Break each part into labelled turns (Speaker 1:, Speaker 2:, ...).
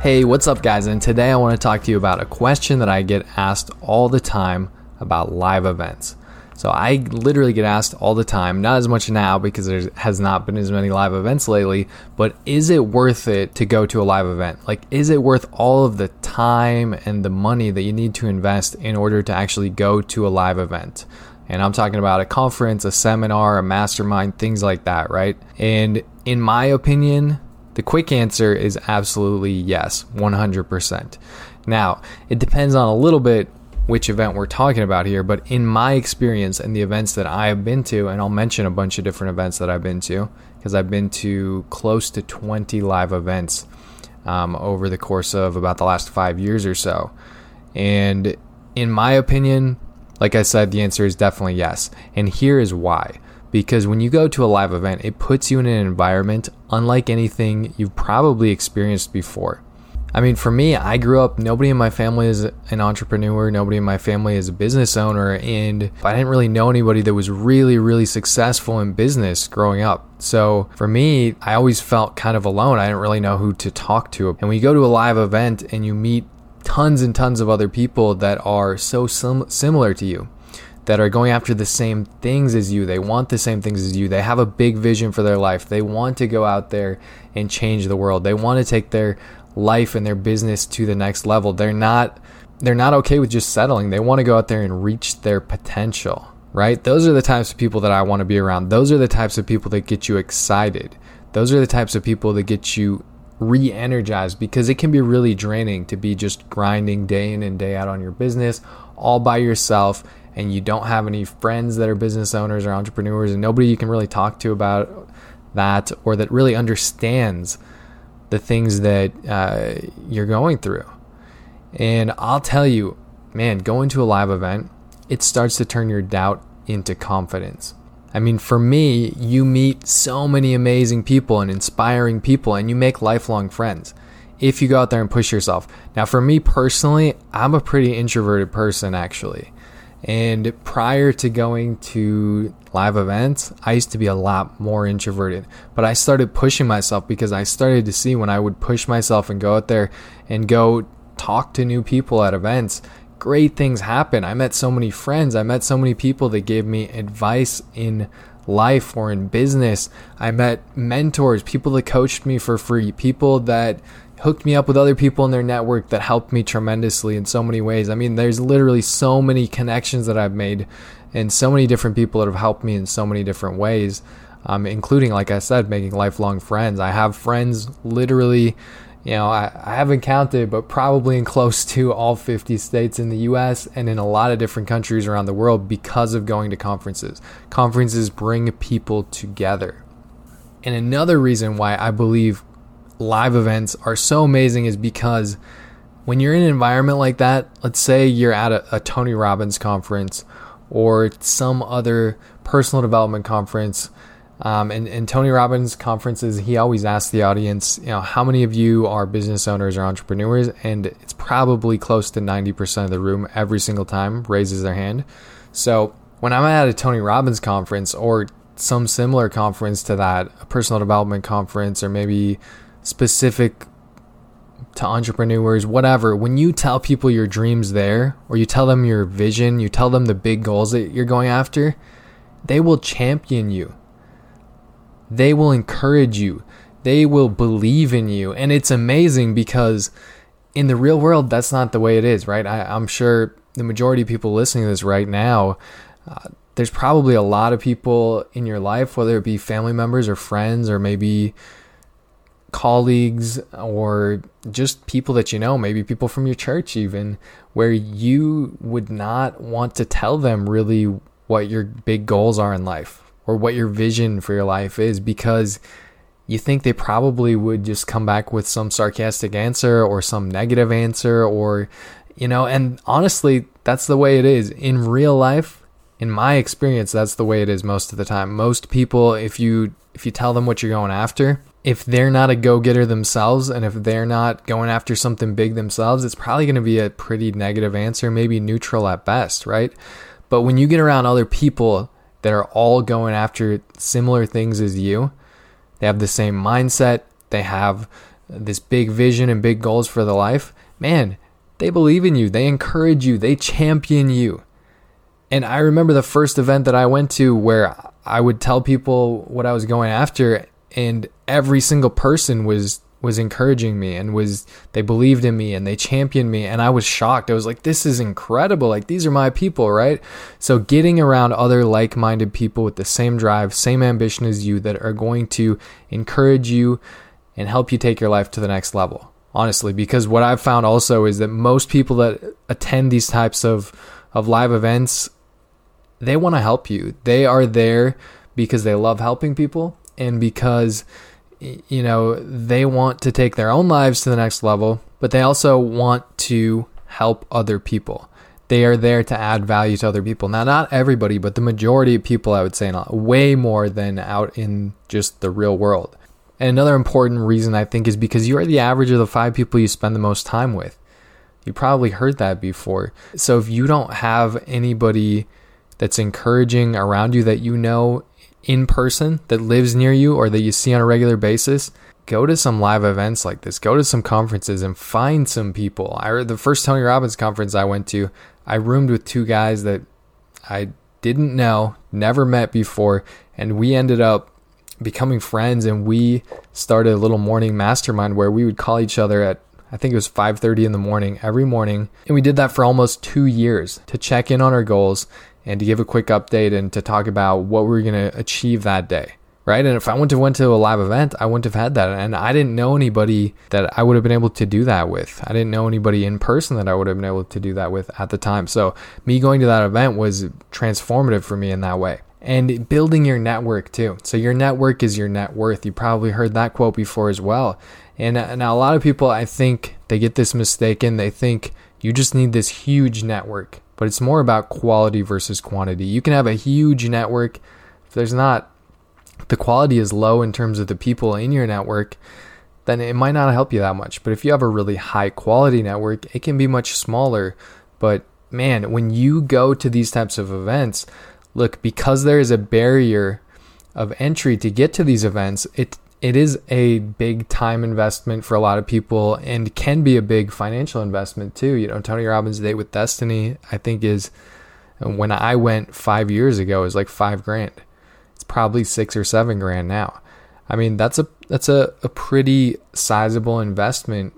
Speaker 1: Hey, what's up, guys? And today I want to talk to you about a question that I get asked all the time about live events. So I literally get asked all the time, not as much now because there has not been as many live events lately, but is it worth it to go to a live event? Like, is it worth all of the time and the money that you need to invest in order to actually go to a live event? And I'm talking about a conference, a seminar, a mastermind, things like that, right? And in my opinion, the quick answer is absolutely yes, 100%. Now, it depends on a little bit which event we're talking about here, but in my experience and the events that I have been to, and I'll mention a bunch of different events that I've been to, because I've been to close to 20 live events um, over the course of about the last five years or so. And in my opinion, like I said, the answer is definitely yes. And here is why because when you go to a live event, it puts you in an environment unlike anything you've probably experienced before. I mean, for me, I grew up, nobody in my family is an entrepreneur, nobody in my family is a business owner, and I didn't really know anybody that was really, really successful in business growing up. So for me, I always felt kind of alone. I didn't really know who to talk to. And when you go to a live event and you meet tons and tons of other people that are so sim- similar to you, that are going after the same things as you. They want the same things as you. They have a big vision for their life. They want to go out there and change the world. They want to take their life and their business to the next level. They're not they're not okay with just settling. They want to go out there and reach their potential, right? Those are the types of people that I want to be around. Those are the types of people that get you excited. Those are the types of people that get you re-energized because it can be really draining to be just grinding day in and day out on your business all by yourself and you don't have any friends that are business owners or entrepreneurs and nobody you can really talk to about that or that really understands the things that uh, you're going through. And I'll tell you, man, going to a live event, it starts to turn your doubt into confidence. I mean, for me, you meet so many amazing people and inspiring people, and you make lifelong friends if you go out there and push yourself. Now, for me personally, I'm a pretty introverted person, actually. And prior to going to live events, I used to be a lot more introverted. But I started pushing myself because I started to see when I would push myself and go out there and go talk to new people at events, great things happen. I met so many friends. I met so many people that gave me advice in life or in business. I met mentors, people that coached me for free, people that hooked me up with other people in their network that helped me tremendously in so many ways. I mean, there's literally so many connections that I've made and so many different people that have helped me in so many different ways, um, including, like I said, making lifelong friends. I have friends literally, you know, I, I haven't counted, but probably in close to all 50 states in the US and in a lot of different countries around the world because of going to conferences. Conferences bring people together. And another reason why I believe live events are so amazing is because when you're in an environment like that, let's say you're at a, a Tony Robbins conference or some other personal development conference. Um, and, and Tony Robbins conferences, he always asks the audience, you know, how many of you are business owners or entrepreneurs? And it's probably close to 90% of the room every single time raises their hand. So when I'm at a Tony Robbins conference or some similar conference to that, a personal development conference, or maybe specific to entrepreneurs, whatever, when you tell people your dreams there, or you tell them your vision, you tell them the big goals that you're going after, they will champion you. They will encourage you. They will believe in you. And it's amazing because in the real world, that's not the way it is, right? I, am sure the majority of people listening to this right now, uh, there's probably a lot of people in your life, whether it be family members or friends or maybe colleagues or just people that you know, maybe people from your church, even, where you would not want to tell them really what your big goals are in life or what your vision for your life is because you think they probably would just come back with some sarcastic answer or some negative answer or you know and honestly that's the way it is. In real life in my experience that's the way it is most of the time. Most people if you if you tell them what you're going after if they're not a go-getter themselves and if they're not going after something big themselves it's probably going to be a pretty negative answer maybe neutral at best right but when you get around other people that are all going after similar things as you they have the same mindset, they have this big vision and big goals for the life. Man, they believe in you, they encourage you, they champion you. And I remember the first event that I went to where I would tell people what I was going after, and every single person was was encouraging me and was they believed in me and they championed me and I was shocked. I was like this is incredible. Like these are my people, right? So getting around other like-minded people with the same drive, same ambition as you that are going to encourage you and help you take your life to the next level. Honestly, because what I've found also is that most people that attend these types of of live events they want to help you. They are there because they love helping people and because you know, they want to take their own lives to the next level, but they also want to help other people. They are there to add value to other people. Now, not everybody, but the majority of people, I would say, way more than out in just the real world. And another important reason I think is because you are the average of the five people you spend the most time with. You probably heard that before. So if you don't have anybody that's encouraging around you that you know in person that lives near you or that you see on a regular basis, go to some live events like this. Go to some conferences and find some people. I the first Tony Robbins conference I went to, I roomed with two guys that I didn't know, never met before, and we ended up becoming friends and we started a little morning mastermind where we would call each other at I think it was 5:30 in the morning every morning and we did that for almost 2 years to check in on our goals and to give a quick update and to talk about what we are going to achieve that day. Right. And if I went to went to a live event, I wouldn't have had that. And I didn't know anybody that I would have been able to do that with. I didn't know anybody in person that I would have been able to do that with at the time. So me going to that event was transformative for me in that way. And building your network too. So your network is your net worth. You probably heard that quote before as well. And now a lot of people, I think they get this mistaken. They think you just need this huge network but it's more about quality versus quantity. You can have a huge network. If there's not, the quality is low in terms of the people in your network, then it might not help you that much. But if you have a really high quality network, it can be much smaller. But man, when you go to these types of events, look, because there is a barrier of entry to get to these events, it it is a big time investment for a lot of people and can be a big financial investment too. You know, Tony Robbins' Date with Destiny, I think is when I went five years ago, is like five grand. It's probably six or seven grand now. I mean, that's a that's a, a pretty sizable investment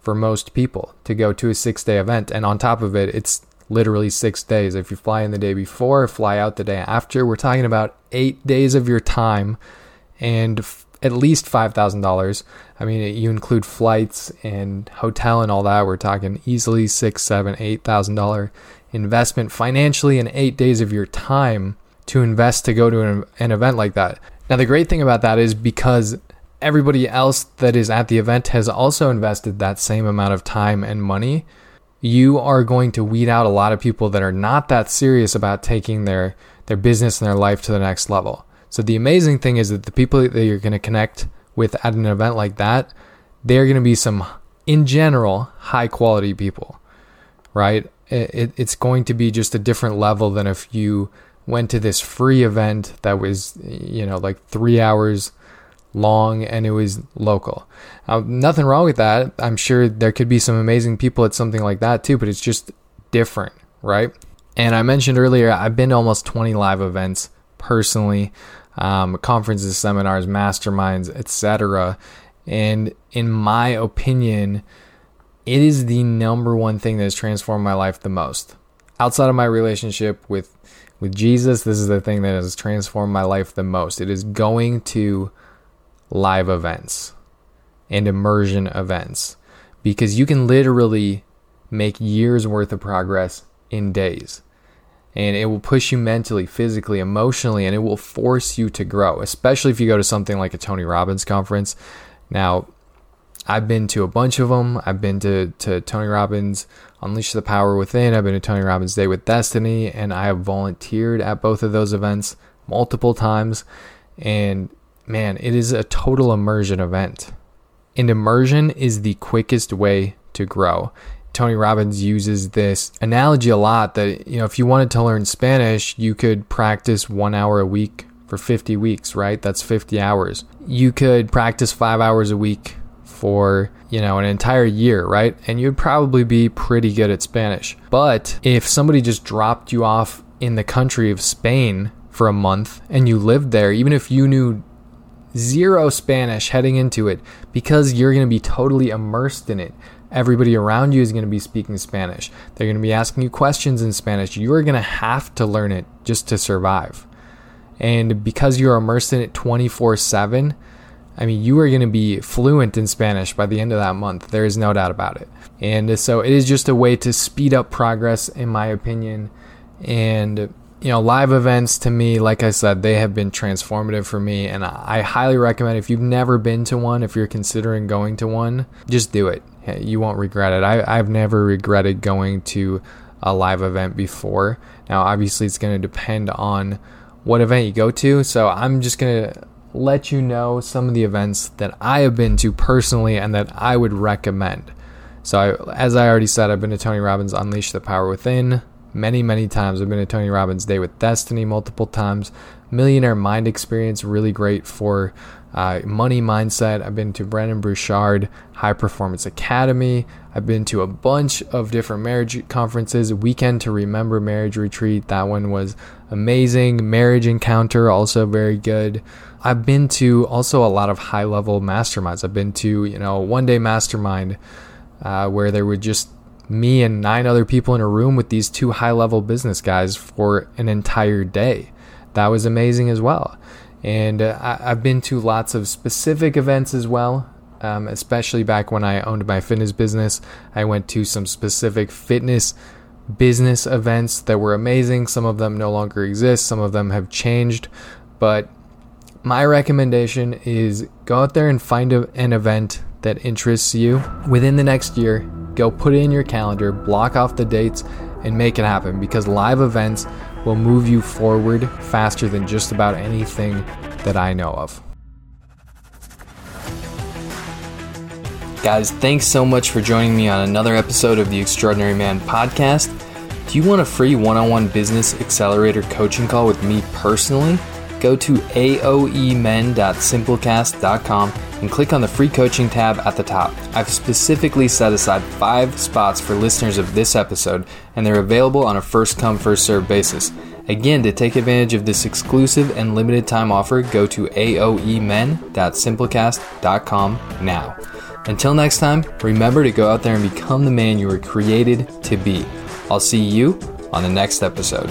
Speaker 1: for most people to go to a six day event. And on top of it, it's literally six days. If you fly in the day before, fly out the day after, we're talking about eight days of your time and at least $5,000. I mean, you include flights and hotel and all that. We're talking easily six, seven, eight thousand dollar investment financially in eight days of your time to invest to go to an, an event like that. Now, the great thing about that is because everybody else that is at the event has also invested that same amount of time and money. You are going to weed out a lot of people that are not that serious about taking their their business and their life to the next level. So the amazing thing is that the people that you're going to connect with at an event like that, they're going to be some, in general, high quality people, right? It, it's going to be just a different level than if you went to this free event that was, you know, like three hours long and it was local. Nothing wrong with that. I'm sure there could be some amazing people at something like that too, but it's just different, right? And I mentioned earlier, I've been to almost 20 live events personally um, conferences, seminars, masterminds, etc. And in my opinion, it is the number one thing that has transformed my life the most. Outside of my relationship with with Jesus, this is the thing that has transformed my life the most. It is going to live events and immersion events because you can literally make years worth of progress in days. And it will push you mentally, physically, emotionally, and it will force you to grow, especially if you go to something like a Tony Robbins conference. Now, I've been to a bunch of them. I've been to, to Tony Robbins Unleash the Power Within. I've been to Tony Robbins Date with Destiny, and I have volunteered at both of those events multiple times. And man, it is a total immersion event. And immersion is the quickest way to grow. Tony Robbins uses this analogy a lot that, you know, if you wanted to learn Spanish, you could practice one hour a week for 50 weeks, right? That's 50 hours. You could practice five hours a week for, you know, an entire year, right? And you'd probably be pretty good at Spanish. But if somebody just dropped you off in the country of Spain for a month and you lived there, even if you knew zero Spanish heading into it, because you're going to be totally immersed in it, Everybody around you is going to be speaking Spanish. They're going to be asking you questions in Spanish. You are going to have to learn it just to survive. And because you're immersed in it 24 7, I mean, you are going to be fluent in Spanish by the end of that month. There is no doubt about it. And so it is just a way to speed up progress, in my opinion. And, you know, live events to me, like I said, they have been transformative for me. And I highly recommend if you've never been to one, if you're considering going to one, just do it you won't regret it. I, I've never regretted going to a live event before. Now, obviously, it's going to depend on what event you go to. So I'm just going to let you know some of the events that I have been to personally and that I would recommend. So, I, as I already said, I've been to Tony Robbins Unleash the Power Within many, many times. I've been to Tony Robbins Date with Destiny multiple times. Millionaire Mind Experience, really great for uh, money mindset. I've been to Brendon Burchard High Performance Academy. I've been to a bunch of different marriage conferences. Weekend to Remember Marriage Retreat. That one was amazing. Marriage Encounter, also very good. I've been to also a lot of high level masterminds. I've been to, you know, one day mastermind uh, where there were just me and nine other people in a room with these two high level business guys for an entire day. That was amazing as well. And uh, I, have been to lots of specific events as well, um, especially back when I owned my fitness business. I went to some specific fitness business events that were amazing. Some of them no longer exist, some of them have changed. But my recommendation is go out there and find a, an event that interests you within the next year. Go put it in your calendar, block off the dates, and make it happen because live events will move you forward faster than just about anything that I know of. Guys, thanks so much for joining me on another episode of the Extraordinary Man podcast. Do you want a free one on one business accelerator coaching call with me personally? Go to aoemen.simplecast.com and click on the free coaching tab at the top. I've specifically set aside five spots for listeners of this episode, and they're available on a first come, first served basis. Again, to take advantage of this exclusive and limited time offer, go to aoemen.simplecast.com now. Until next time, remember to go out there and become the man you were created to be. I'll see you on the next episode.